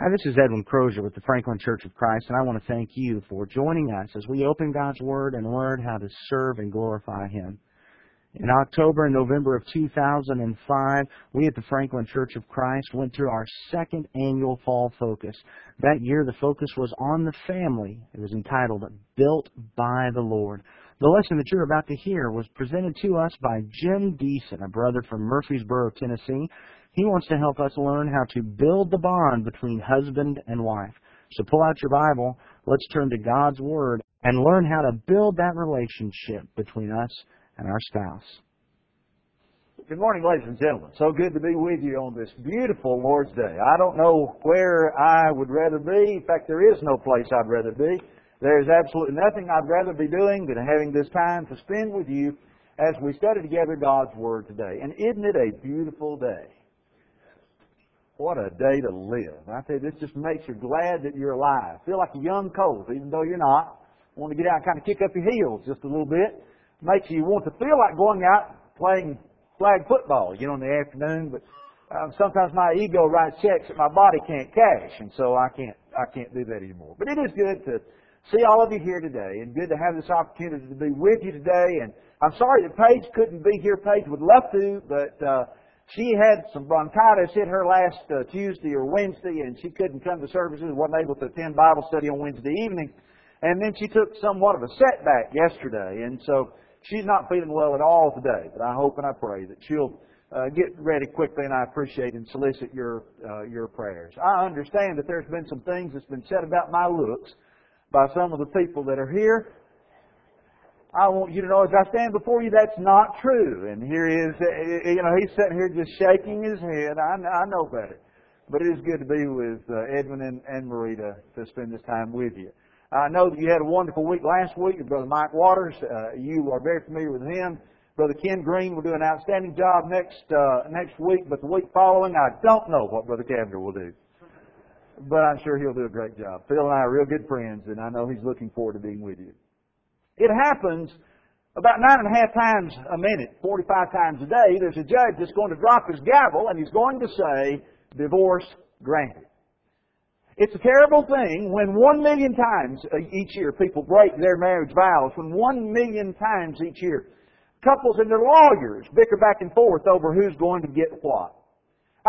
Hi, this is Edwin Crozier with the Franklin Church of Christ, and I want to thank you for joining us as we open God's Word and learn how to serve and glorify Him. In October and November of 2005, we at the Franklin Church of Christ went through our second annual fall focus. That year, the focus was on the family. It was entitled Built by the Lord. The lesson that you're about to hear was presented to us by Jim Deason, a brother from Murfreesboro, Tennessee. He wants to help us learn how to build the bond between husband and wife. So pull out your Bible, let's turn to God's Word, and learn how to build that relationship between us and our spouse. Good morning, ladies and gentlemen. So good to be with you on this beautiful Lord's Day. I don't know where I would rather be. In fact, there is no place I'd rather be. There is absolutely nothing I'd rather be doing than having this time to spend with you as we study together God's Word today. And isn't it a beautiful day? What a day to live. I tell you, this just makes you glad that you're alive. Feel like a young colt, even though you're not. Want to get out and kind of kick up your heels just a little bit. Makes you want to feel like going out playing flag football, you know, in the afternoon, but um, sometimes my ego writes checks that my body can't cash, and so I can't I can't do that anymore. But it is good to see all of you here today, and good to have this opportunity to be with you today. And I'm sorry that Paige couldn't be here. Paige would love to, but uh, she had some bronchitis hit her last uh, Tuesday or Wednesday, and she couldn't come to services, wasn't able to attend Bible study on Wednesday evening. And then she took somewhat of a setback yesterday, and so she's not feeling well at all today. But I hope and I pray that she'll uh, get ready quickly, and I appreciate and solicit your uh, your prayers. I understand that there's been some things that's been said about my looks by some of the people that are here. I want you to know as I stand before you, that's not true. And here he is, uh, you know, he's sitting here just shaking his head. I, I know better. But it is good to be with uh, Edwin and, and Marie to, to spend this time with you. I know that you had a wonderful week last week with Brother Mike Waters. Uh, you are very familiar with him. Brother Ken Green will do an outstanding job next uh, next week, but the week following, I don't know what Brother Cavender will do. But I'm sure he'll do a great job. Phil and I are real good friends, and I know he's looking forward to being with you. It happens about nine and a half times a minute, 45 times a day. There's a judge that's going to drop his gavel and he's going to say, divorce granted. It's a terrible thing when one million times each year people break their marriage vows, when one million times each year couples and their lawyers bicker back and forth over who's going to get what.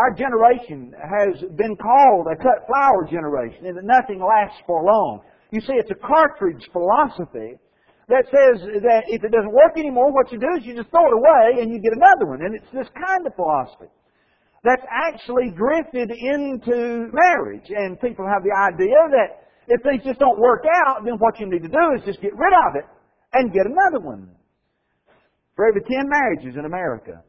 Our generation has been called a cut flower generation and that nothing lasts for long. You see, it's a cartridge philosophy that says that if it doesn't work anymore, what you do is you just throw it away and you get another one. And it's this kind of philosophy that's actually drifted into marriage. And people have the idea that if things just don't work out, then what you need to do is just get rid of it and get another one. For every 10 marriages in America,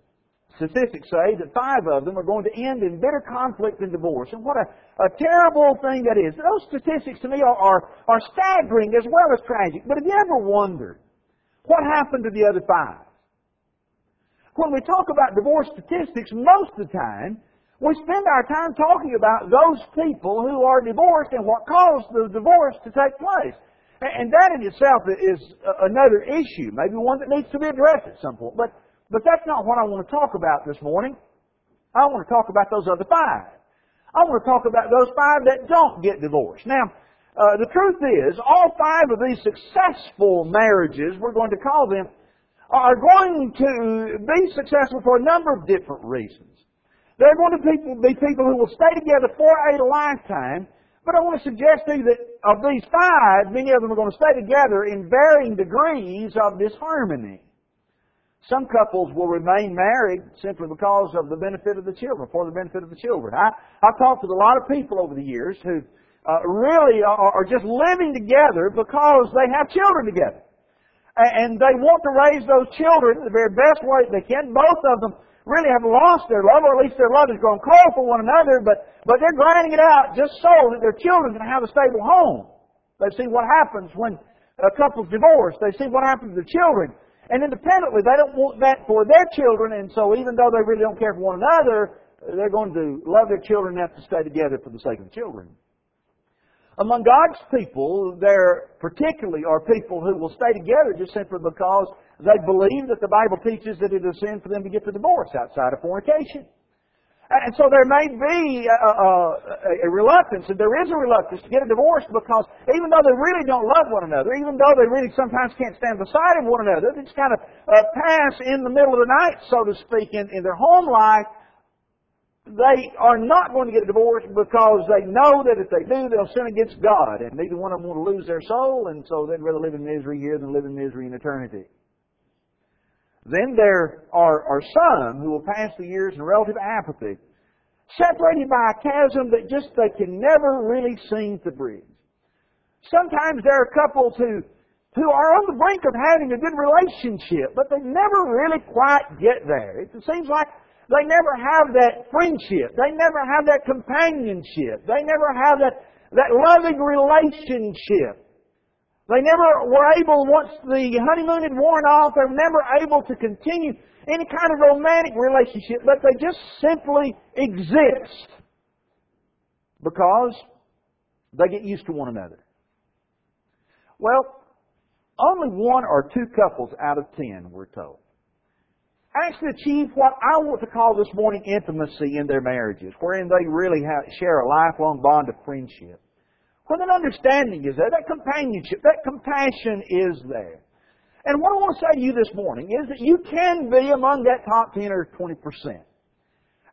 Statistics say that five of them are going to end in bitter conflict and divorce. And what a, a terrible thing that is. Those statistics to me are, are, are staggering as well as tragic. But have you ever wondered what happened to the other five? When we talk about divorce statistics, most of the time, we spend our time talking about those people who are divorced and what caused the divorce to take place. And that in itself is another issue, maybe one that needs to be addressed at some point. But but that's not what I want to talk about this morning. I want to talk about those other five. I want to talk about those five that don't get divorced. Now, uh, the truth is, all five of these successful marriages, we're going to call them, are going to be successful for a number of different reasons. They're going to be people who will stay together for a lifetime, but I want to suggest to you that of these five, many of them are going to stay together in varying degrees of disharmony. Some couples will remain married simply because of the benefit of the children, for the benefit of the children. I, I've talked with a lot of people over the years who uh, really are, are just living together because they have children together. And they want to raise those children the very best way they can. Both of them really have lost their love, or at least their love has grown cold for one another, but, but they're grinding it out just so that their children can have a stable home. They see what happens when a couple's divorced. They see what happens to the children. And independently, they don't want that for their children, and so even though they really don't care for one another, they're going to love their children enough to stay together for the sake of the children. Among God's people, there particularly are people who will stay together just simply because they believe that the Bible teaches that it is sin for them to get the divorce outside of fornication. And so there may be a, a, a, reluctance, and there is a reluctance to get a divorce because even though they really don't love one another, even though they really sometimes can't stand beside one another, they just kind of uh, pass in the middle of the night, so to speak, in, in their home life, they are not going to get a divorce because they know that if they do, they'll sin against God, and neither one of them to lose their soul, and so they'd rather live in misery here than live in misery in eternity. Then there are, are some who will pass the years in relative apathy, separated by a chasm that just they can never really seem to bridge. Sometimes there are couples who, who are on the brink of having a good relationship, but they never really quite get there. It seems like they never have that friendship. They never have that companionship. They never have that, that loving relationship. They never were able, once the honeymoon had worn off, they were never able to continue any kind of romantic relationship, but they just simply exist because they get used to one another. Well, only one or two couples out of ten, we're told, actually achieve what I want to call this morning intimacy in their marriages, wherein they really have, share a lifelong bond of friendship. When an understanding is there, that companionship, that compassion is there. And what I want to say to you this morning is that you can be among that top 10 or 20%.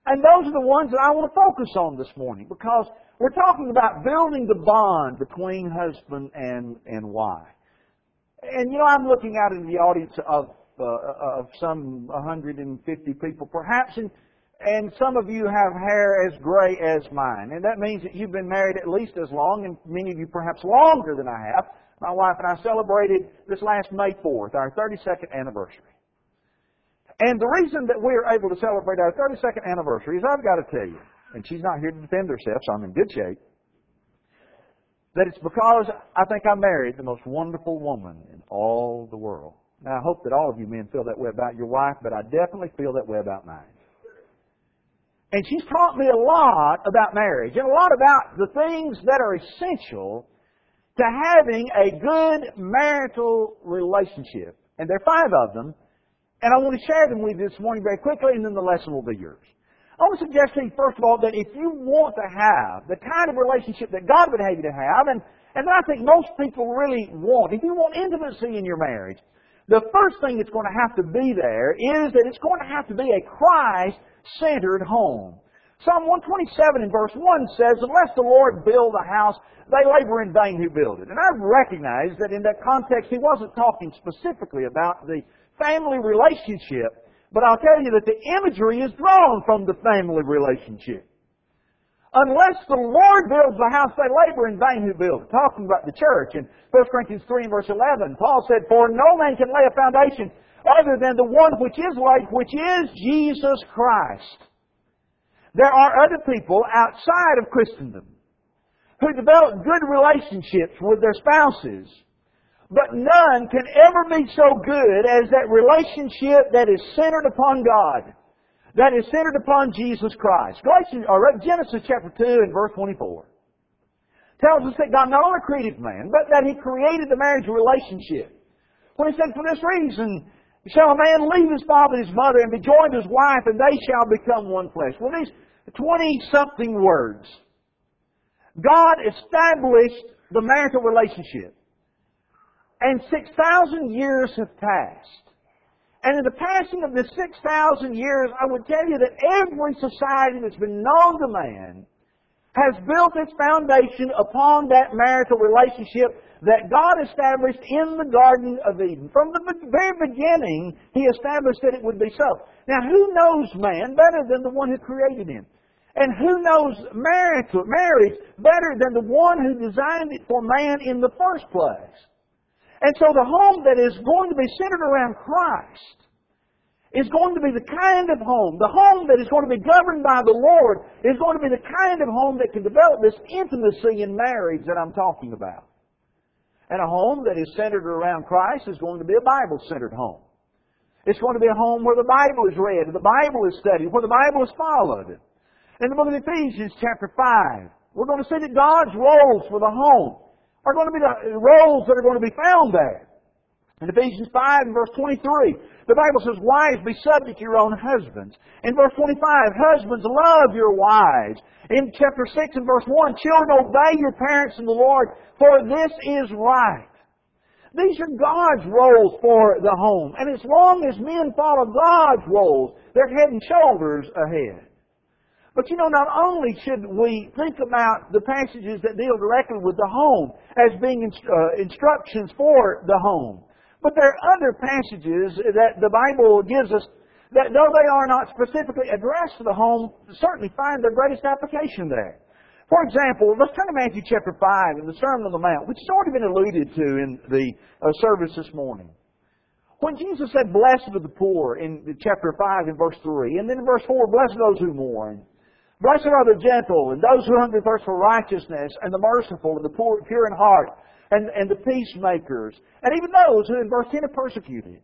And those are the ones that I want to focus on this morning because we're talking about building the bond between husband and, and wife. And you know, I'm looking out into the audience of, uh, of some 150 people perhaps, and and some of you have hair as gray as mine. And that means that you've been married at least as long, and many of you perhaps longer than I have. My wife and I celebrated this last May 4th, our 32nd anniversary. And the reason that we are able to celebrate our 32nd anniversary is I've got to tell you, and she's not here to defend herself, so I'm in good shape, that it's because I think I married the most wonderful woman in all the world. Now, I hope that all of you men feel that way about your wife, but I definitely feel that way about mine. And she's taught me a lot about marriage and a lot about the things that are essential to having a good marital relationship. And there are five of them. And I want to share them with you this morning very quickly, and then the lesson will be yours. I want to suggest to you, first of all, that if you want to have the kind of relationship that God would have you to have, and, and I think most people really want, if you want intimacy in your marriage, the first thing that's going to have to be there is that it's going to have to be a Christ centered home. Psalm 127 in verse 1 says, Unless the Lord build a house, they labor in vain who build it. And I recognize that in that context, he wasn't talking specifically about the family relationship, but I'll tell you that the imagery is drawn from the family relationship. Unless the Lord builds the house, they labor in vain who build it. Talking about the church. In 1 Corinthians 3 and verse 11, Paul said, For no man can lay a foundation other than the one which is laid, which is Jesus Christ. There are other people outside of Christendom who develop good relationships with their spouses, but none can ever be so good as that relationship that is centered upon God, that is centered upon Jesus Christ. Galatians, or Genesis chapter 2 and verse 24 tells us that God not only created man, but that He created the marriage relationship. When He said, for this reason, Shall a man leave his father and his mother and be joined to his wife, and they shall become one flesh? Well, these 20 something words. God established the marital relationship. And 6,000 years have passed. And in the passing of the 6,000 years, I would tell you that every society that's been known to man has built its foundation upon that marital relationship that God established in the Garden of Eden. From the very beginning, He established that it would be so. Now, who knows man better than the one who created him? And who knows marriage, marriage better than the one who designed it for man in the first place? And so the home that is going to be centered around Christ is going to be the kind of home, the home that is going to be governed by the Lord is going to be the kind of home that can develop this intimacy in marriage that I'm talking about. And a home that is centered around Christ is going to be a Bible-centered home. It's going to be a home where the Bible is read, the Bible is studied, where the Bible is followed. In the book of Ephesians chapter 5, we're going to see that God's roles for the home are going to be the roles that are going to be found there. In Ephesians 5 and verse 23, the Bible says, Wives, be subject to your own husbands. In verse 25, Husbands, love your wives. In chapter 6 and verse 1, Children, obey your parents in the Lord, for this is right. These are God's roles for the home. And as long as men follow God's roles, they're head and shoulders ahead. But you know, not only should we think about the passages that deal directly with the home as being inst- uh, instructions for the home, but there are other passages that the Bible gives us that, though they are not specifically addressed to the home, certainly find their greatest application there. For example, let's turn to Matthew chapter 5 in the Sermon on the Mount, which has already been alluded to in the uh, service this morning. When Jesus said, Blessed are the poor in chapter 5 and verse 3, and then in verse 4, Blessed are those who mourn. Blessed are the gentle, and those who hunger and thirst for righteousness, and the merciful, and the poor, pure in heart, and, and the peacemakers, and even those who in verse 10 are persecuted.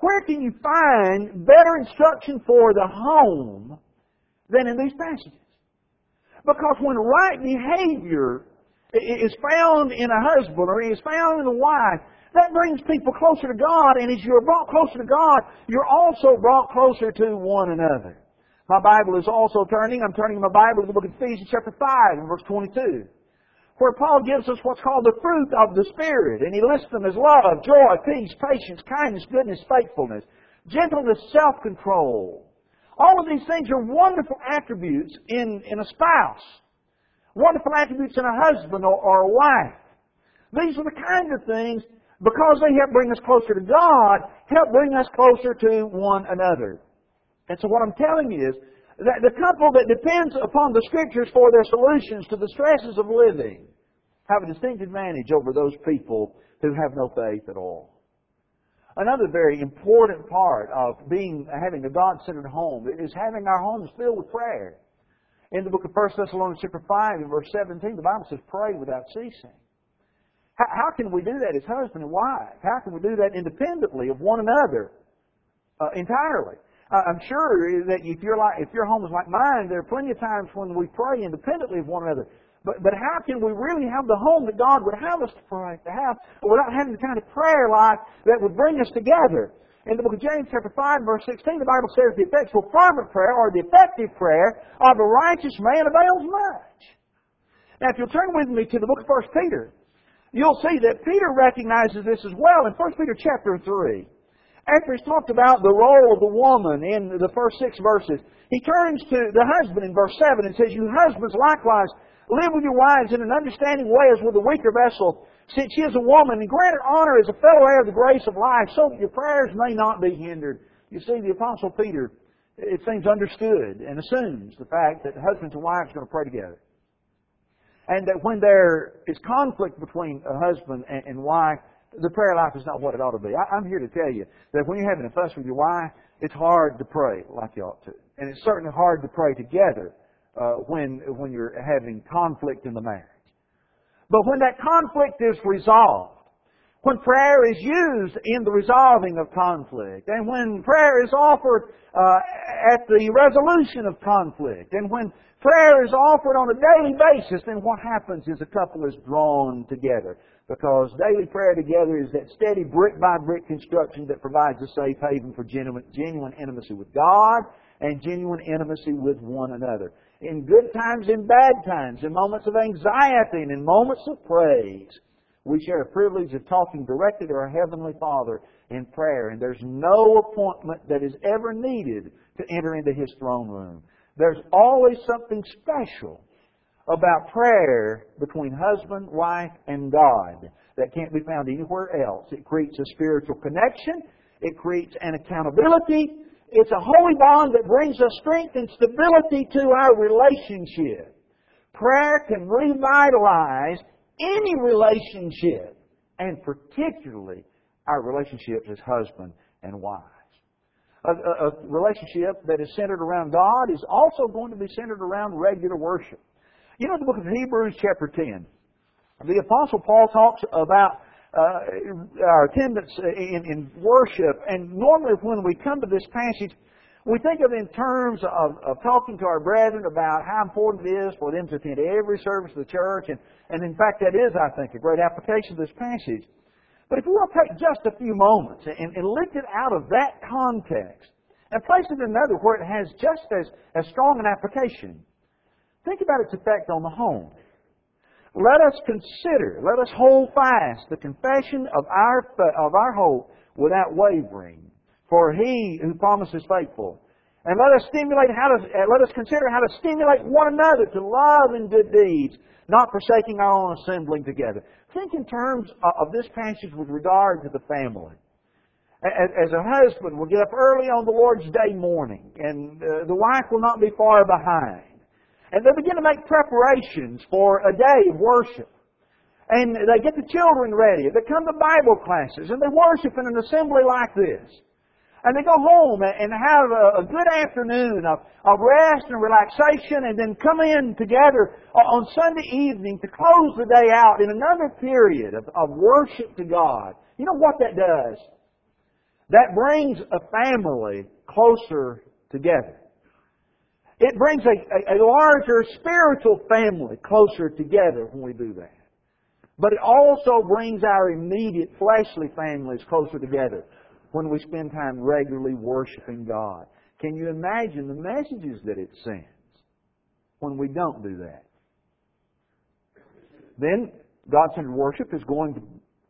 Where can you find better instruction for the home than in these passages? Because when right behavior is found in a husband or is found in a wife, that brings people closer to God, and as you're brought closer to God, you're also brought closer to one another. My Bible is also turning, I'm turning my Bible to the book of Ephesians chapter 5 and verse 22 where Paul gives us what's called the fruit of the Spirit. And he lists them as love, joy, peace, patience, kindness, goodness, faithfulness, gentleness, self-control. All of these things are wonderful attributes in, in a spouse. Wonderful attributes in a husband or, or a wife. These are the kind of things, because they help bring us closer to God, help bring us closer to one another. And so what I'm telling you is, the couple that depends upon the Scriptures for their solutions to the stresses of living have a distinct advantage over those people who have no faith at all. Another very important part of being having a God-centered home is having our homes filled with prayer. In the book of 1 Thessalonians chapter 5 and verse 17, the Bible says, pray without ceasing. How, how can we do that as husband and wife? How can we do that independently of one another uh, entirely? I'm sure that if you're like, if your home is like mine, there are plenty of times when we pray independently of one another. But, but how can we really have the home that God would have us to pray, to have, without having the kind of prayer life that would bring us together? In the book of James, chapter 5, verse 16, the Bible says, the effectual fervent prayer, or the effective prayer of a righteous man avails much. Now, if you'll turn with me to the book of 1 Peter, you'll see that Peter recognizes this as well in 1 Peter chapter 3 after he's talked about the role of the woman in the first six verses, he turns to the husband in verse 7 and says, You husbands likewise live with your wives in an understanding way as with a weaker vessel, since she is a woman, and grant her honor as a fellow heir of the grace of life, so that your prayers may not be hindered. You see, the Apostle Peter, it seems, understood and assumes the fact that husbands and wives are going to pray together. And that when there is conflict between a husband and wife, the prayer life is not what it ought to be. I, am here to tell you that when you're having a fuss with your wife, it's hard to pray like you ought to. And it's certainly hard to pray together uh, when, when you're having conflict in the marriage. But when that conflict is resolved, when prayer is used in the resolving of conflict, and when prayer is offered uh, at the resolution of conflict, and when prayer is offered on a daily basis, then what happens is a couple is drawn together. Because daily prayer together is that steady brick by brick construction that provides a safe haven for genuine, genuine intimacy with God and genuine intimacy with one another. In good times, in bad times, in moments of anxiety and in moments of praise, we share a privilege of talking directly to our Heavenly Father in prayer. And there's no appointment that is ever needed to enter into His throne room. There's always something special about prayer between husband, wife, and God that can't be found anywhere else. It creates a spiritual connection. It creates an accountability. It's a holy bond that brings us strength and stability to our relationship. Prayer can revitalize any relationship, and particularly our relationships as husband and wife. A, a, a relationship that is centered around God is also going to be centered around regular worship. You know the book of Hebrews, chapter 10. The Apostle Paul talks about uh, our attendance in, in worship, and normally when we come to this passage, we think of it in terms of, of talking to our brethren about how important it is for them to attend every service of the church, and, and in fact that is, I think, a great application of this passage. But if we will take just a few moments and, and lift it out of that context and place it in another where it has just as, as strong an application, think about its effect on the home. Let us consider, let us hold fast the confession of our, of our hope without wavering. For he who promises faithful. And let us stimulate how to, let us consider how to stimulate one another to love and good deeds, not forsaking our own assembling together. Think in terms of this passage with regard to the family. As a husband will get up early on the Lord's Day morning, and uh, the wife will not be far behind. And they begin to make preparations for a day of worship. And they get the children ready. They come to Bible classes, and they worship in an assembly like this and they go home and have a, good afternoon of, rest and relaxation and then come in together on Sunday evening to close the day out in another period of worship to God. You know what that does? That brings a family closer together. It brings a, a, a larger spiritual family closer together when we do that. But it also brings our immediate fleshly families closer together when we spend time regularly worshiping God. Can you imagine the messages that it sends when we don't do that? Then, God-centered worship is going to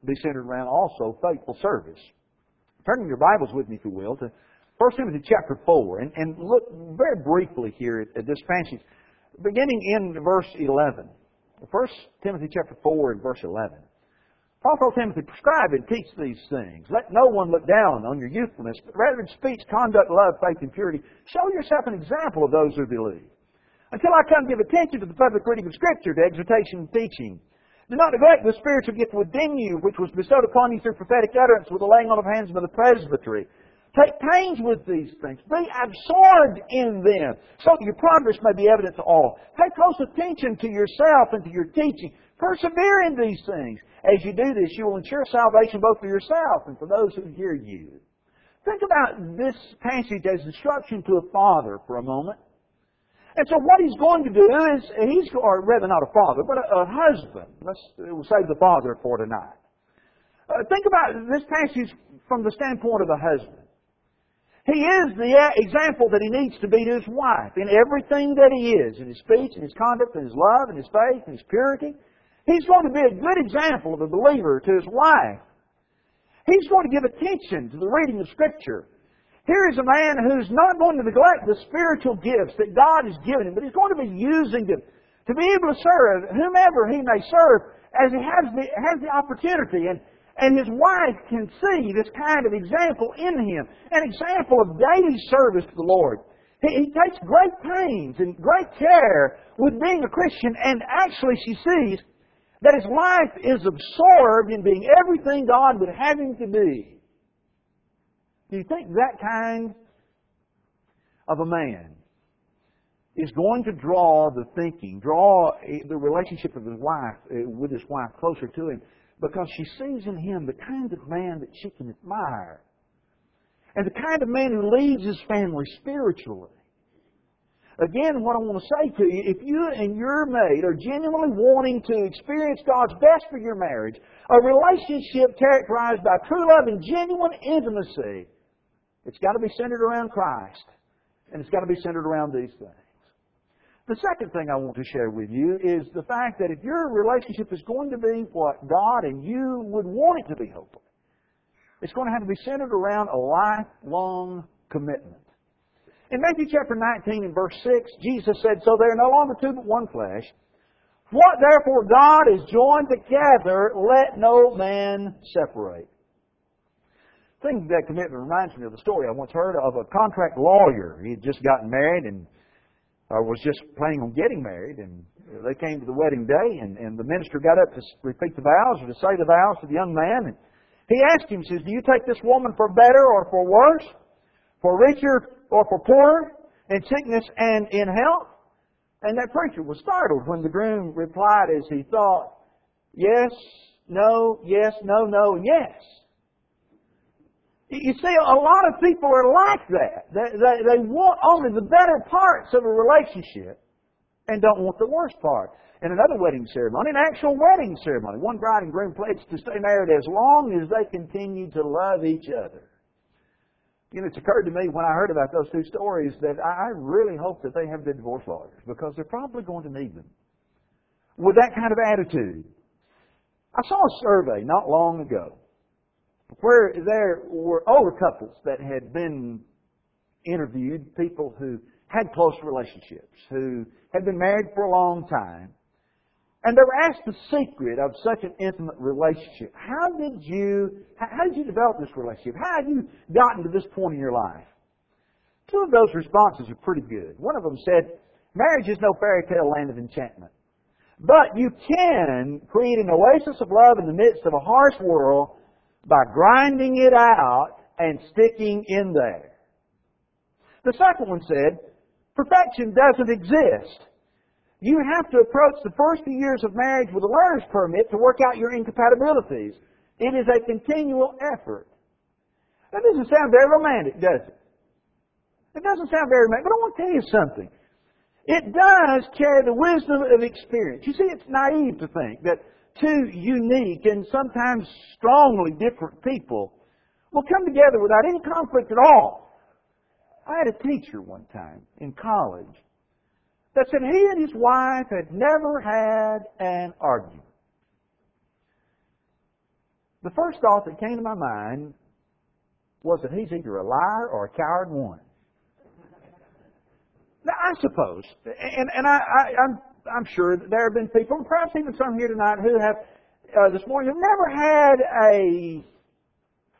be centered around also faithful service. Turning your Bibles with me, if you will, to 1 Timothy chapter 4, and, and look very briefly here at, at this passage, beginning in verse 11. 1 Timothy chapter 4 and verse 11. Paul told Timothy, prescribe and teach these things. Let no one look down on your youthfulness, but rather in speech, conduct, love, faith, and purity, show yourself an example of those who believe. Until I come, give attention to the public reading of Scripture, to exhortation and teaching. Do not neglect the spiritual gift within you, which was bestowed upon you through prophetic utterance with the laying on of hands by the presbytery. Take pains with these things. Be absorbed in them, so that your progress may be evident to all. Pay close attention to yourself and to your teaching. Persevere in these things. As you do this, you will ensure salvation both for yourself and for those who hear you. Think about this passage as instruction to a father for a moment. And so what he's going to do is, he's, or rather not a father, but a, a husband. Let's we'll save the father for tonight. Uh, think about this passage from the standpoint of a husband. He is the uh, example that he needs to be to his wife in everything that he is, in his speech, in his conduct, in his love, in his faith, in his purity. He's going to be a good example of a believer to his wife. He's going to give attention to the reading of Scripture. Here is a man who's not going to neglect the spiritual gifts that God has given him, but he's going to be using them to be able to serve whomever he may serve as he has the, has the opportunity. And, and his wife can see this kind of example in him, an example of daily service to the Lord. He, he takes great pains and great care with being a Christian, and actually she sees that his life is absorbed in being everything God would have him to be. Do you think that kind of a man is going to draw the thinking, draw the relationship of his wife uh, with his wife closer to him because she sees in him the kind of man that she can admire and the kind of man who leads his family spiritually. Again, what I want to say to you, if you and your mate are genuinely wanting to experience God's best for your marriage, a relationship characterized by true love and genuine intimacy, it's got to be centered around Christ. And it's got to be centered around these things. The second thing I want to share with you is the fact that if your relationship is going to be what God and you would want it to be, hopefully, it's going to have to be centered around a lifelong commitment. In Matthew chapter 19 and verse 6, Jesus said, So they are no longer two but one flesh. What therefore God has joined together, let no man separate. Thing that commitment reminds me of the story I once heard of a contract lawyer. He had just gotten married and or was just planning on getting married, and they came to the wedding day, and, and the minister got up to repeat the vows or to say the vows to the young man, and he asked him, says, Do you take this woman for better or for worse? For richer or for poorer, in sickness and in health? And that preacher was startled when the groom replied as he thought, yes, no, yes, no, no, and yes. You see, a lot of people are like that. They, they, they want only the better parts of a relationship. and don't want the worst part. In another wedding ceremony, an actual wedding ceremony, one bride and groom pledged to stay married as long as they continue to love each other. You know, it's occurred to me when I heard about those two stories that I really hope that they have the divorce lawyers because they're probably going to need them. With that kind of attitude. I saw a survey not long ago where there were older couples that had been interviewed, people who had close relationships, who had been married for a long time, and they were asked the secret of such an intimate relationship. How did you, how did you develop this relationship? How have you gotten to this point in your life? Two of those responses are pretty good. One of them said, marriage is no fairy tale land of enchantment. But you can create an oasis of love in the midst of a harsh world by grinding it out and sticking in there. The second one said, perfection doesn't exist. You have to approach the first few years of marriage with a learner's permit to work out your incompatibilities. It is a continual effort. That doesn't sound very romantic, does it? It doesn't sound very romantic, but I want to tell you something. It does carry the wisdom of experience. You see, it's naive to think that two unique and sometimes strongly different people will come together without any conflict at all. I had a teacher one time in college that said he and his wife had never had an argument. The first thought that came to my mind was that he's either a liar or a coward one. Now, I suppose, and, and I, I, I'm, I'm sure that there have been people, and perhaps even some here tonight, who have, uh, this morning, have never had a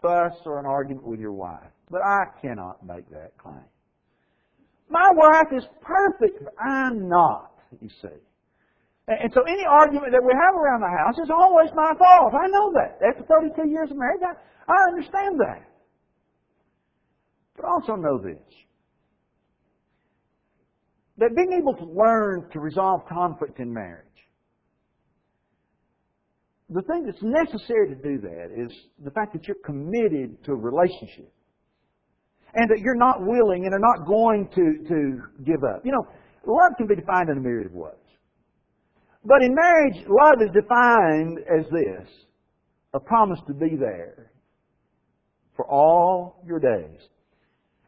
fuss or an argument with your wife. But I cannot make that claim. My wife is perfect, I'm not, you see. And so any argument that we have around the house is always my fault. I know that. After 32 years of marriage, I, I understand that. But also know this. That being able to learn to resolve conflict in marriage, the thing that's necessary to do that is the fact that you're committed to a relationship. And that you're not willing and are not going to, to give up. You know, love can be defined in a myriad of ways. But in marriage, love is defined as this a promise to be there for all your days.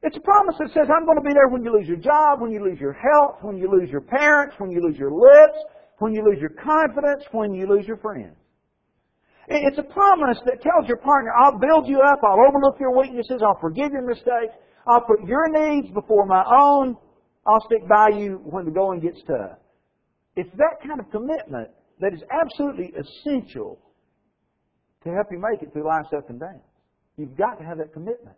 It's a promise that says, I'm going to be there when you lose your job, when you lose your health, when you lose your parents, when you lose your lips, when you lose your confidence, when you lose your friends. It's a promise that tells your partner, I'll build you up, I'll overlook your weaknesses, I'll forgive your mistakes, I'll put your needs before my own, I'll stick by you when the going gets tough. It's that kind of commitment that is absolutely essential to help you make it through life's up and downs. You've got to have that commitment.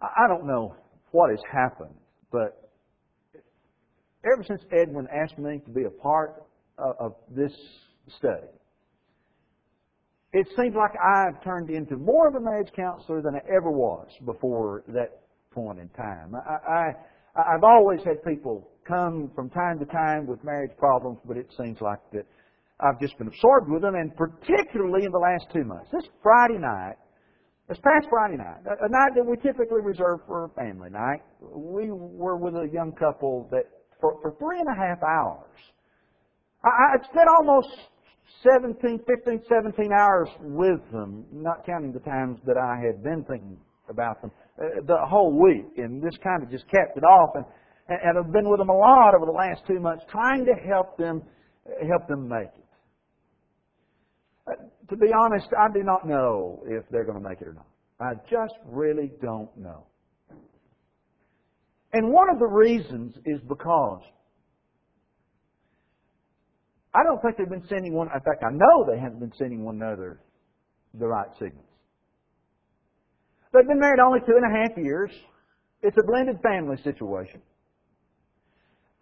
I don't know what has happened, but ever since Edwin asked me to be a part of this study, it seems like I've turned into more of a marriage counselor than I ever was before that point in time. I, I, I've always had people come from time to time with marriage problems, but it seems like that I've just been absorbed with them, and particularly in the last two months. This Friday night, this past Friday night, a night that we typically reserve for a family night, we were with a young couple that for, for three and a half hours. I, I'd spent almost 17, 15, 17 hours with them, not counting the times that I had been thinking about them, uh, the whole week. And this kind of just kept it off. And, and I've been with them a lot over the last two months, trying to help them, help them make it. To be honest, I do not know if they're going to make it or not. I just really don't know. And one of the reasons is because I don't think they've been sending one, in fact, I know they haven't been sending one another the right signals. They've been married only two and a half years. It's a blended family situation.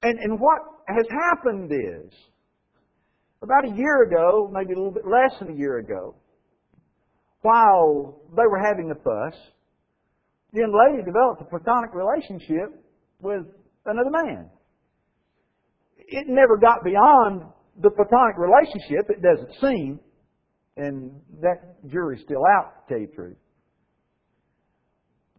And, and what has happened is, about a year ago, maybe a little bit less than a year ago, while they were having a fuss, the young lady developed a platonic relationship with another man. It never got beyond the platonic relationship, it doesn't seem, and that jury's still out, to tell you the truth.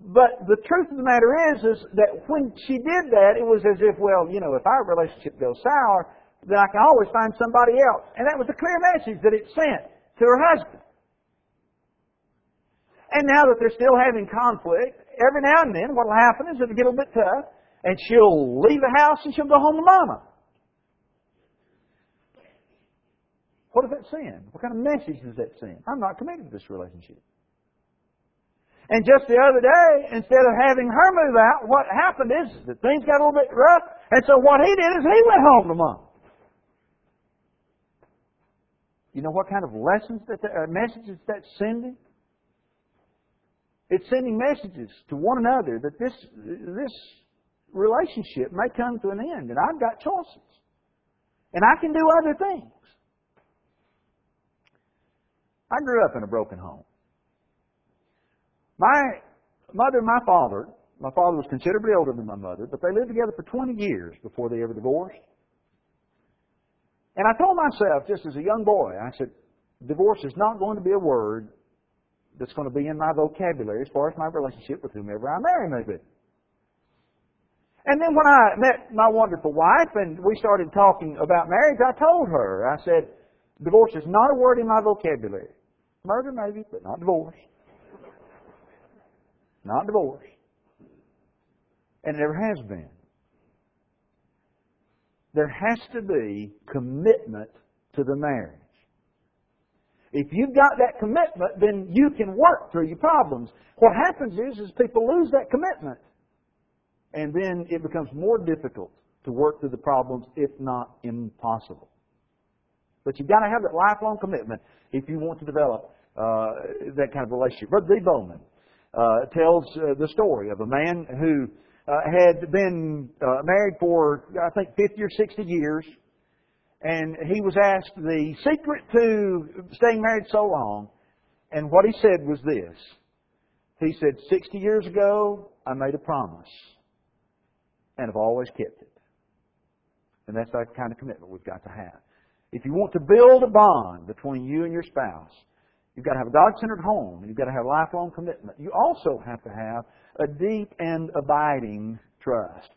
But the truth of the matter is, is that when she did that, it was as if, well, you know, if our relationship goes sour, then I can always find somebody else. And that was a clear message that it sent to her husband. And now that they're still having conflict, every now and then what will happen is it'll get a little bit tough, and she'll leave the house and she'll go home to mama. What does that send? What kind of message does that send? I'm not committed to this relationship. And just the other day, instead of having her move out, what happened is that things got a little bit rough. And so what he did is he went home to mom. You know what kind of lessons that, uh, messages that's sending? It's sending messages to one another that this this relationship may come to an end, and I've got choices, and I can do other things. I grew up in a broken home. My mother and my father, my father was considerably older than my mother, but they lived together for 20 years before they ever divorced. And I told myself, just as a young boy, I said, divorce is not going to be a word that's going to be in my vocabulary as far as my relationship with whomever I marry may be. And then when I met my wonderful wife and we started talking about marriage, I told her, I said, divorce is not a word in my vocabulary. Murder maybe, but not divorce. Not divorce. And it never has been. There has to be commitment to the marriage. If you've got that commitment, then you can work through your problems. What happens is, is people lose that commitment. And then it becomes more difficult to work through the problems, if not impossible. But you've got to have that lifelong commitment if you want to develop uh, that kind of relationship. Brother Dee Bowman uh, tells uh, the story of a man who uh, had been uh, married for, I think, 50 or 60 years. And he was asked the secret to staying married so long. And what he said was this. He said, 60 years ago, I made a promise. And I've always kept it. And that's the kind of commitment we've got to have. If you want to build a bond between you and your spouse, You've got to have a God-centered home. And You've got to have a lifelong commitment. You also have to have a deep and abiding trust.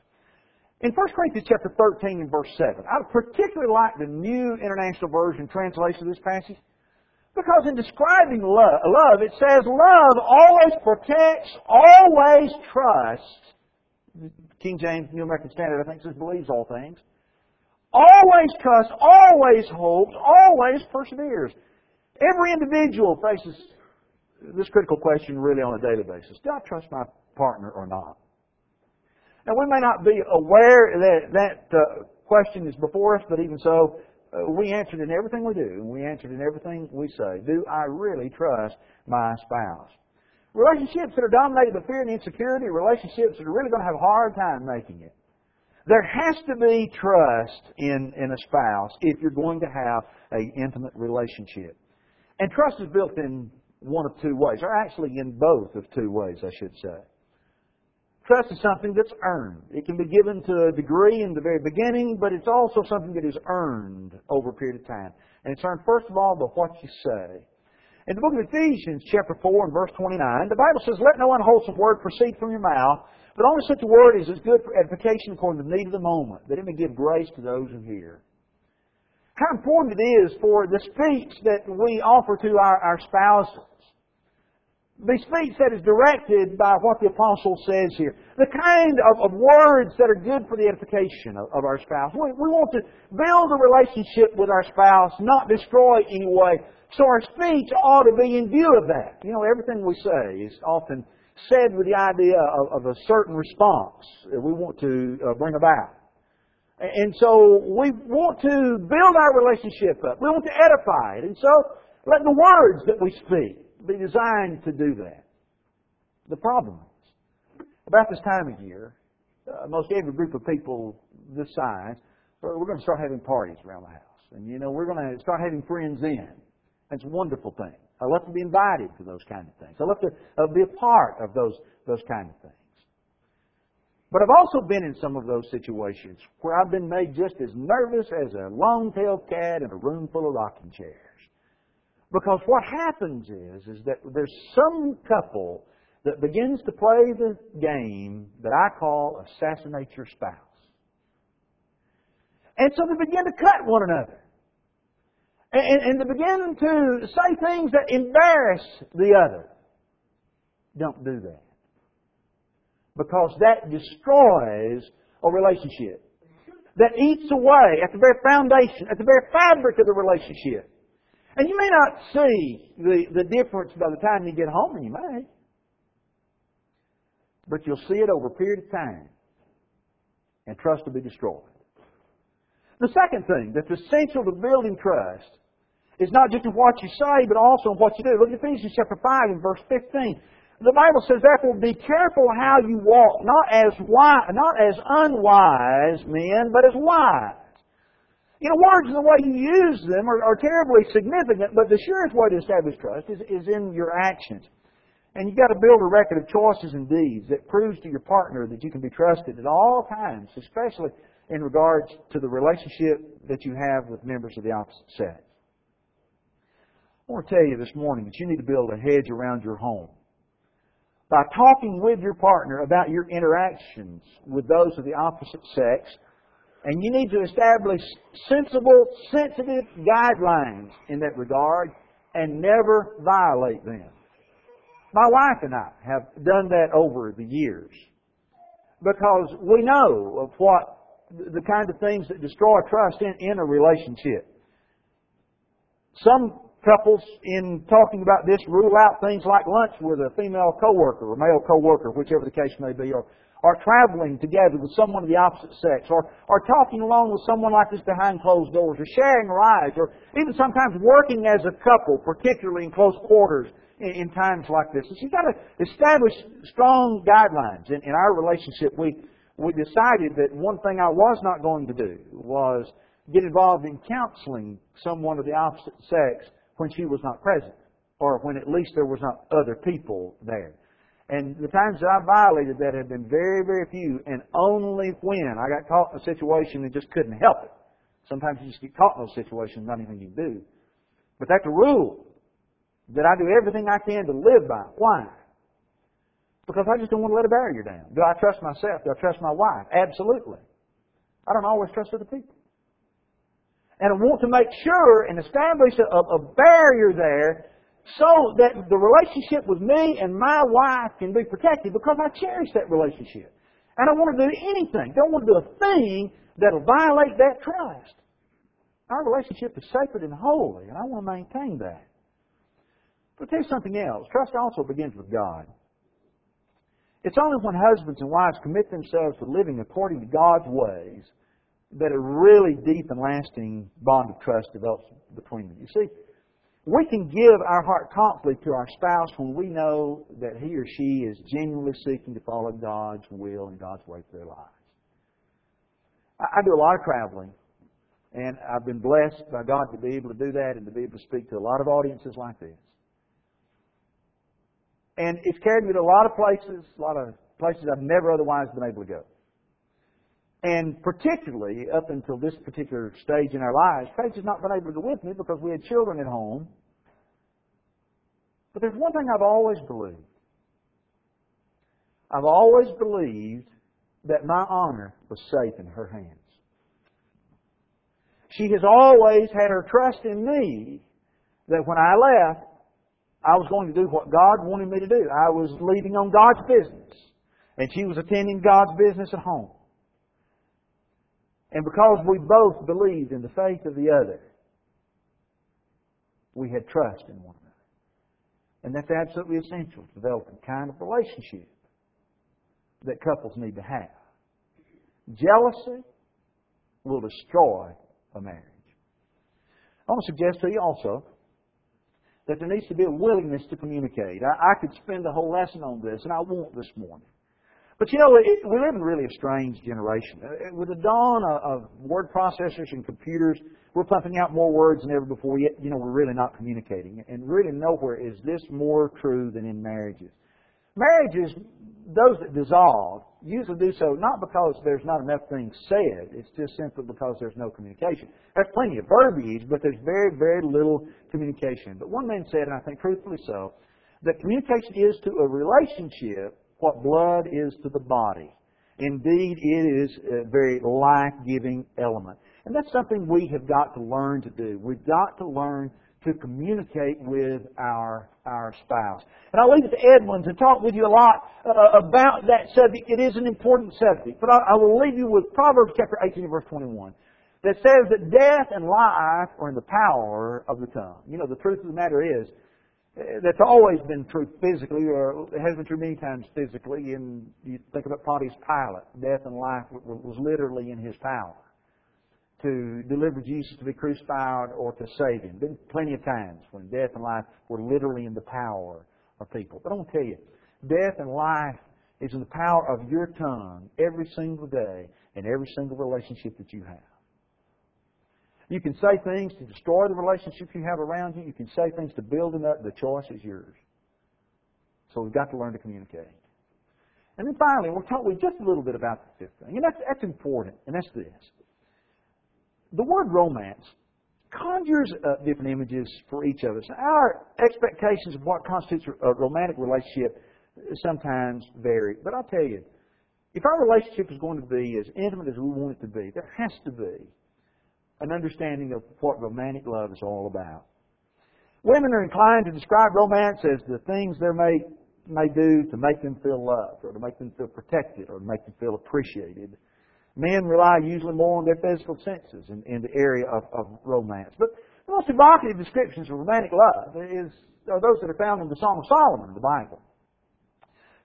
In 1 Corinthians chapter 13 and verse 7, I particularly like the New International Version translation of this passage because in describing love, love, it says love always protects, always trusts. King James New American Standard, I think, says believes all things. Always trusts, always hopes, always perseveres. Every individual faces this critical question really on a daily basis. Do I trust my partner or not? Now, we may not be aware that that uh, question is before us, but even so, uh, we answer in everything we do, and we answer in everything we say. Do I really trust my spouse? Relationships that are dominated by fear and insecurity, relationships that are really going to have a hard time making it. There has to be trust in, in a spouse if you're going to have an intimate relationship. And trust is built in one of two ways, or actually in both of two ways, I should say. Trust is something that's earned. It can be given to a degree in the very beginning, but it's also something that is earned over a period of time. And it's earned, first of all, by what you say. In the book of Ephesians, chapter 4 and verse 29, the Bible says, Let no unwholesome word proceed from your mouth, but only such a word as is good for edification according to the need of the moment, that it may give grace to those who hear how important it is for the speech that we offer to our, our spouses. The speech that is directed by what the apostle says here. The kind of, of words that are good for the edification of, of our spouse. We, we want to build a relationship with our spouse, not destroy in any way. So our speech ought to be in view of that. You know, everything we say is often said with the idea of, of a certain response that we want to uh, bring about. And so we want to build our relationship up. We want to edify it. And so let the words that we speak be designed to do that. The problem is, about this time of year, uh, most every group of people this size, we're going to start having parties around the house. And you know, we're going to start having friends in. That's a wonderful thing. I love to be invited to those kind of things. I love to uh, be a part of those, those kind of things. But I've also been in some of those situations where I've been made just as nervous as a long-tailed cat in a room full of rocking chairs. Because what happens is, is that there's some couple that begins to play the game that I call assassinate your spouse. And so they begin to cut one another. And, and they begin to say things that embarrass the other. Don't do that. Because that destroys a relationship. That eats away at the very foundation, at the very fabric of the relationship. And you may not see the, the difference by the time you get home, and you may. But you'll see it over a period of time. And trust will be destroyed. The second thing that's essential to building trust is not just in what you say, but also in what you do. Look at Ephesians chapter 5 and verse 15. The Bible says, therefore, be careful how you walk, not as wise, not as unwise men, but as wise. You know, words and the way you use them are, are terribly significant, but the surest way to establish trust is, is in your actions. And you've got to build a record of choices and deeds that proves to your partner that you can be trusted at all times, especially in regards to the relationship that you have with members of the opposite sex. I want to tell you this morning that you need to build a hedge around your home. By talking with your partner about your interactions with those of the opposite sex, and you need to establish sensible, sensitive guidelines in that regard and never violate them. My wife and I have done that over the years because we know of what the kind of things that destroy trust in, in a relationship. Some couples, in talking about this, rule out things like lunch with a female coworker or male coworker, whichever the case may be, or, or traveling together with someone of the opposite sex, or, or talking alone with someone like this behind closed doors, or sharing rides, or even sometimes working as a couple, particularly in close quarters in, in times like this. So you've got to establish strong guidelines. In, in our relationship, we we decided that one thing I was not going to do was get involved in counseling someone of the opposite sex when she was not present, or when at least there was not other people there. And the times that I violated that have been very, very few, and only when I got caught in a situation and just couldn't help it. Sometimes you just get caught in those situations, not anything you do. But that's a rule that I do everything I can to live by. Why? Because I just don't want to let a barrier down. Do I trust myself? Do I trust my wife? Absolutely. I don't always trust other people. And I want to make sure and establish a, a barrier there so that the relationship with me and my wife can be protected because I cherish that relationship. I don't want to do anything, don't want to do a thing that'll violate that trust. Our relationship is sacred and holy, and I want to maintain that. But there's something else. Trust also begins with God. It's only when husbands and wives commit themselves to living according to God's ways that a really deep and lasting bond of trust develops between them. You see, we can give our heart confidently to our spouse when we know that he or she is genuinely seeking to follow God's will and God's way for their lives. I do a lot of traveling, and I've been blessed by God to be able to do that and to be able to speak to a lot of audiences like this. And it's carried me to a lot of places, a lot of places I've never otherwise been able to go. And particularly up until this particular stage in our lives, Paige has not been able to go with me because we had children at home. But there's one thing I've always believed. I've always believed that my honor was safe in her hands. She has always had her trust in me that when I left, I was going to do what God wanted me to do. I was leading on God's business. And she was attending God's business at home. And because we both believed in the faith of the other, we had trust in one another. And that's absolutely essential to develop the kind of relationship that couples need to have. Jealousy will destroy a marriage. I want to suggest to you also that there needs to be a willingness to communicate. I, I could spend a whole lesson on this, and I won't this morning. But you know, it, we live in really a strange generation. Uh, with the dawn of, of word processors and computers, we're pumping out more words than ever before. Yet, you know, we're really not communicating. And really, nowhere is this more true than in marriages. Marriages, those that dissolve, usually do so not because there's not enough things said, it's just simply because there's no communication. There's plenty of verbiage, but there's very, very little communication. But one man said, and I think truthfully so, that communication is to a relationship what blood is to the body. Indeed, it is a very life-giving element. And that's something we have got to learn to do. We've got to learn to communicate with our, our spouse. And I'll leave it to Edwin to talk with you a lot uh, about that subject. It is an important subject. But I, I will leave you with Proverbs chapter 18 verse 21 that says that death and life are in the power of the tongue. You know, the truth of the matter is, that's always been true physically, or it has been true many times physically. And you think about Pontius Pilate, death and life was literally in his power to deliver Jesus to be crucified or to save him. Been plenty of times when death and life were literally in the power of people. But I want to tell you, death and life is in the power of your tongue every single day in every single relationship that you have. You can say things to destroy the relationship you have around you. You can say things to build them up. The choice is yours. So we've got to learn to communicate. And then finally, we'll talk with just a little bit about the fifth thing. And that's, that's important, and that's this. The word romance conjures up different images for each of us. Our expectations of what constitutes a romantic relationship sometimes vary. But I'll tell you, if our relationship is going to be as intimate as we want it to be, there has to be an understanding of what romantic love is all about. Women are inclined to describe romance as the things they may, may do to make them feel loved, or to make them feel protected, or to make them feel appreciated. Men rely usually more on their physical senses in, in the area of, of romance. But the most evocative descriptions of romantic love is, are those that are found in the Song of Solomon in the Bible.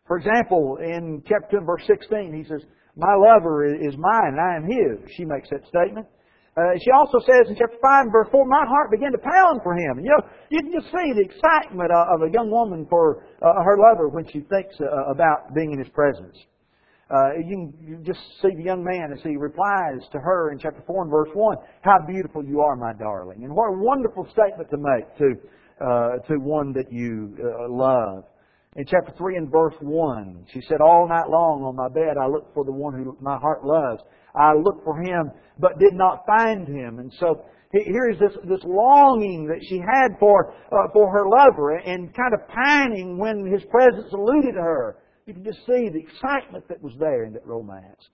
For example, in chapter 2 verse 16, he says, My lover is mine and I am his. She makes that statement. Uh, she also says in chapter 5 verse 4, my heart began to pound for him. And, you know, you can just see the excitement of a young woman for uh, her lover when she thinks uh, about being in his presence. Uh, you can just see the young man as he replies to her in chapter 4 and verse 1, How beautiful you are, my darling. And what a wonderful statement to make to, uh, to one that you uh, love. In chapter 3 and verse 1, she said, All night long on my bed I looked for the one who my heart loves. I looked for him, but did not find him. And so here is this, this longing that she had for, uh, for her lover and kind of pining when his presence eluded her. You can just see the excitement that was there in that romance.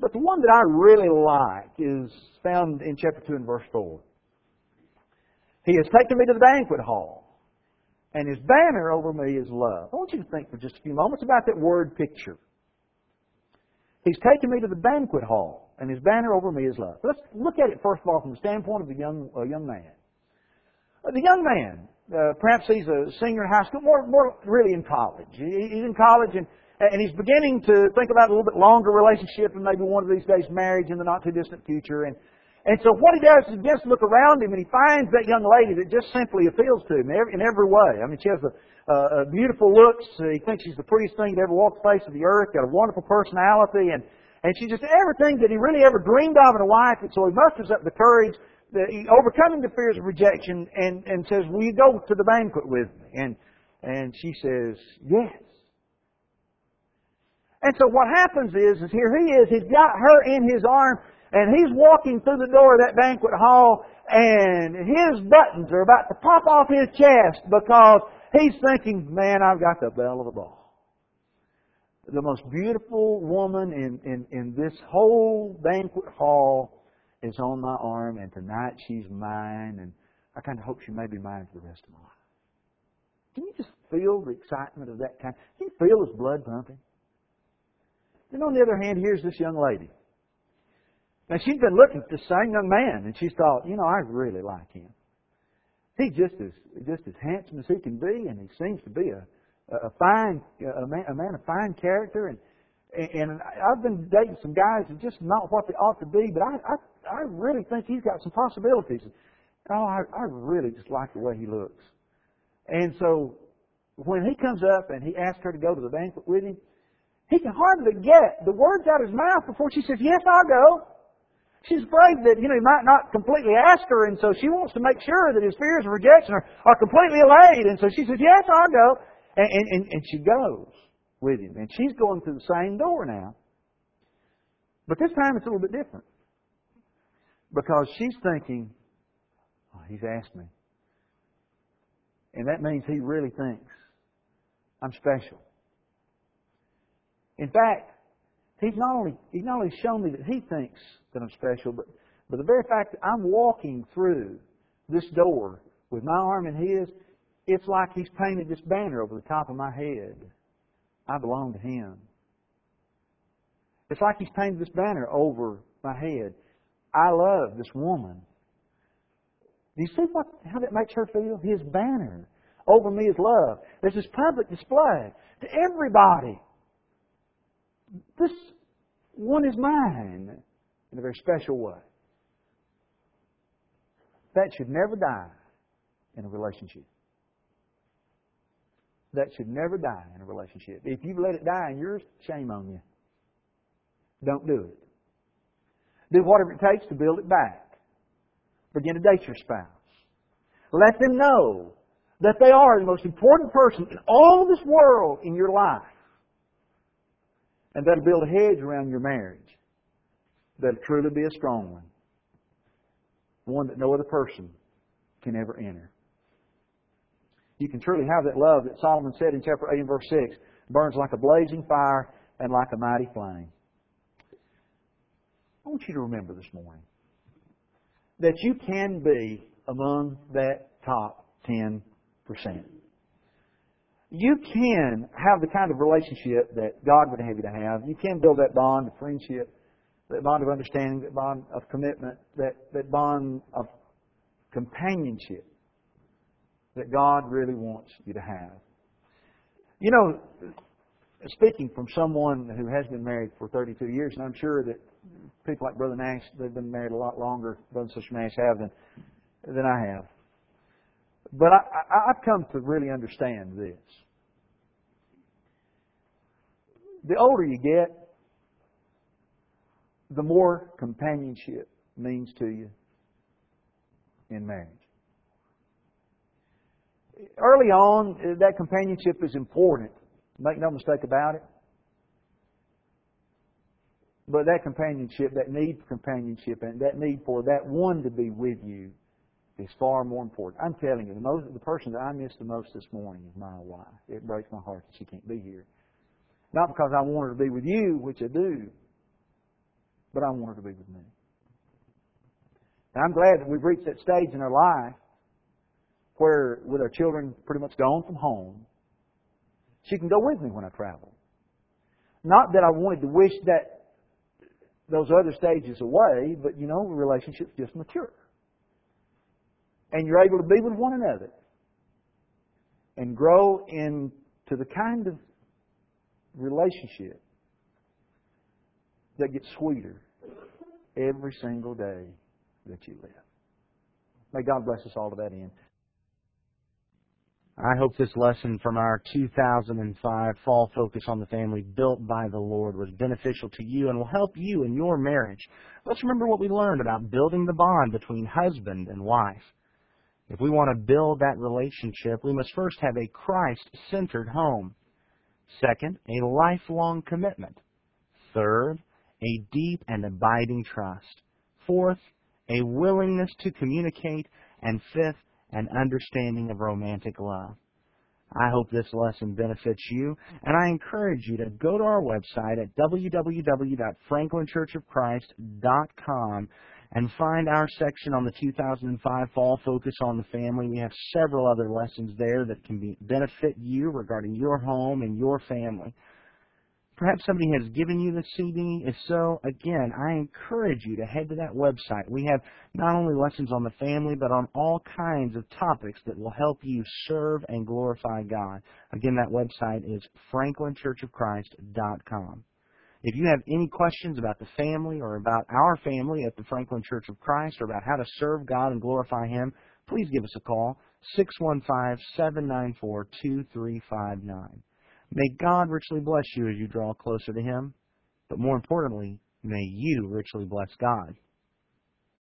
But the one that I really like is found in chapter 2 and verse 4. He has taken me to the banquet hall, and his banner over me is love. I want you to think for just a few moments about that word picture. He's taken me to the banquet hall, and his banner over me is love. Let's look at it first of all from the standpoint of the young, uh, young man. Uh, the young man, uh, perhaps he's a senior in high school, more, more really in college. He, he's in college and, and he's beginning to think about a little bit longer relationship and maybe one of these days marriage in the not too distant future. And, and so what he does is he begins look around him and he finds that young lady that just simply appeals to him in every way. I mean, she has a, uh, beautiful looks. He thinks she's the prettiest thing to ever walk the face of the earth. Got a wonderful personality, and and she's just everything that he really ever dreamed of in a wife. And so he musters up the courage, the, overcoming the fears of rejection, and and says, "Will you go to the banquet with me?" And and she says, "Yes." And so what happens is, is here he is. He's got her in his arm, and he's walking through the door of that banquet hall, and his buttons are about to pop off his chest because He's thinking, man, I've got the belle of the ball. The most beautiful woman in, in, in this whole banquet hall is on my arm, and tonight she's mine, and I kind of hope she may be mine for the rest of my life. Can you just feel the excitement of that kind? Can you feel his blood pumping? Then on the other hand, here's this young lady. Now she's been looking at the same young man, and she thought, you know, I really like him. He's just as just as handsome as he can be, and he seems to be a a fine a man, a man of fine character. And and I've been dating some guys that just not what they ought to be, but I I, I really think he's got some possibilities. Oh, I, I really just like the way he looks. And so when he comes up and he asks her to go to the banquet with him, he can hardly get the words out of his mouth before she says, "Yes, I'll go." She's afraid that, you know, he might not completely ask her, and so she wants to make sure that his fears of rejection are, are completely allayed. And so she says, Yes, I'll go. And, and, and she goes with him. And she's going through the same door now. But this time it's a little bit different. Because she's thinking, oh, he's asked me. And that means he really thinks I'm special. In fact, he's not only he's not only shown me that he thinks that I'm special, but but the very fact that I'm walking through this door with my arm in his, it's like he's painted this banner over the top of my head. I belong to him. It's like he's painted this banner over my head. I love this woman. Do you see what, how that makes her feel? His banner over me is love. There's this public display to everybody. This one is mine in a very special way. That should never die in a relationship. That should never die in a relationship. If you've let it die in yours, shame on you. Don't do it. Do whatever it takes to build it back. Begin to date your spouse. Let them know that they are the most important person in all this world in your life. And that'll build a hedge around your marriage. That'll truly be a strong one. One that no other person can ever enter. You can truly have that love that Solomon said in chapter 8 and verse 6 burns like a blazing fire and like a mighty flame. I want you to remember this morning that you can be among that top 10%. You can have the kind of relationship that God would have you to have. You can build that bond of friendship, that bond of understanding, that bond of commitment, that, that bond of companionship that God really wants you to have. You know, speaking from someone who has been married for 32 years, and I'm sure that people like Brother Nash, they've been married a lot longer, Brother Sister Nash have than, than I have. But I, I, I've come to really understand this. The older you get, the more companionship means to you in marriage. Early on, that companionship is important. Make no mistake about it. But that companionship, that need for companionship, and that need for that one to be with you is far more important. I'm telling you, the, most, the person that I miss the most this morning is my wife. It breaks my heart that she can't be here. Not because I want her to be with you, which I do, but I want her to be with me. And I'm glad that we've reached that stage in our life where, with our children pretty much gone from home, she can go with me when I travel. Not that I wanted to wish that those other stages away, but you know, relationships just mature. And you're able to be with one another and grow into the kind of relationship that gets sweeter every single day that you live. May God bless us all to that end. I hope this lesson from our 2005 Fall Focus on the Family built by the Lord was beneficial to you and will help you in your marriage. Let's remember what we learned about building the bond between husband and wife. If we want to build that relationship, we must first have a Christ centered home. Second, a lifelong commitment. Third, a deep and abiding trust. Fourth, a willingness to communicate. And fifth, an understanding of romantic love. I hope this lesson benefits you, and I encourage you to go to our website at www.franklinchurchofchrist.com and find our section on the 2005 Fall Focus on the Family. We have several other lessons there that can be, benefit you regarding your home and your family. Perhaps somebody has given you the CD. If so, again, I encourage you to head to that website. We have not only lessons on the family, but on all kinds of topics that will help you serve and glorify God. Again, that website is franklinchurchofchrist.com. If you have any questions about the family or about our family at the Franklin Church of Christ or about how to serve God and glorify Him, please give us a call, 615 794 2359. May God richly bless you as you draw closer to Him, but more importantly, may you richly bless God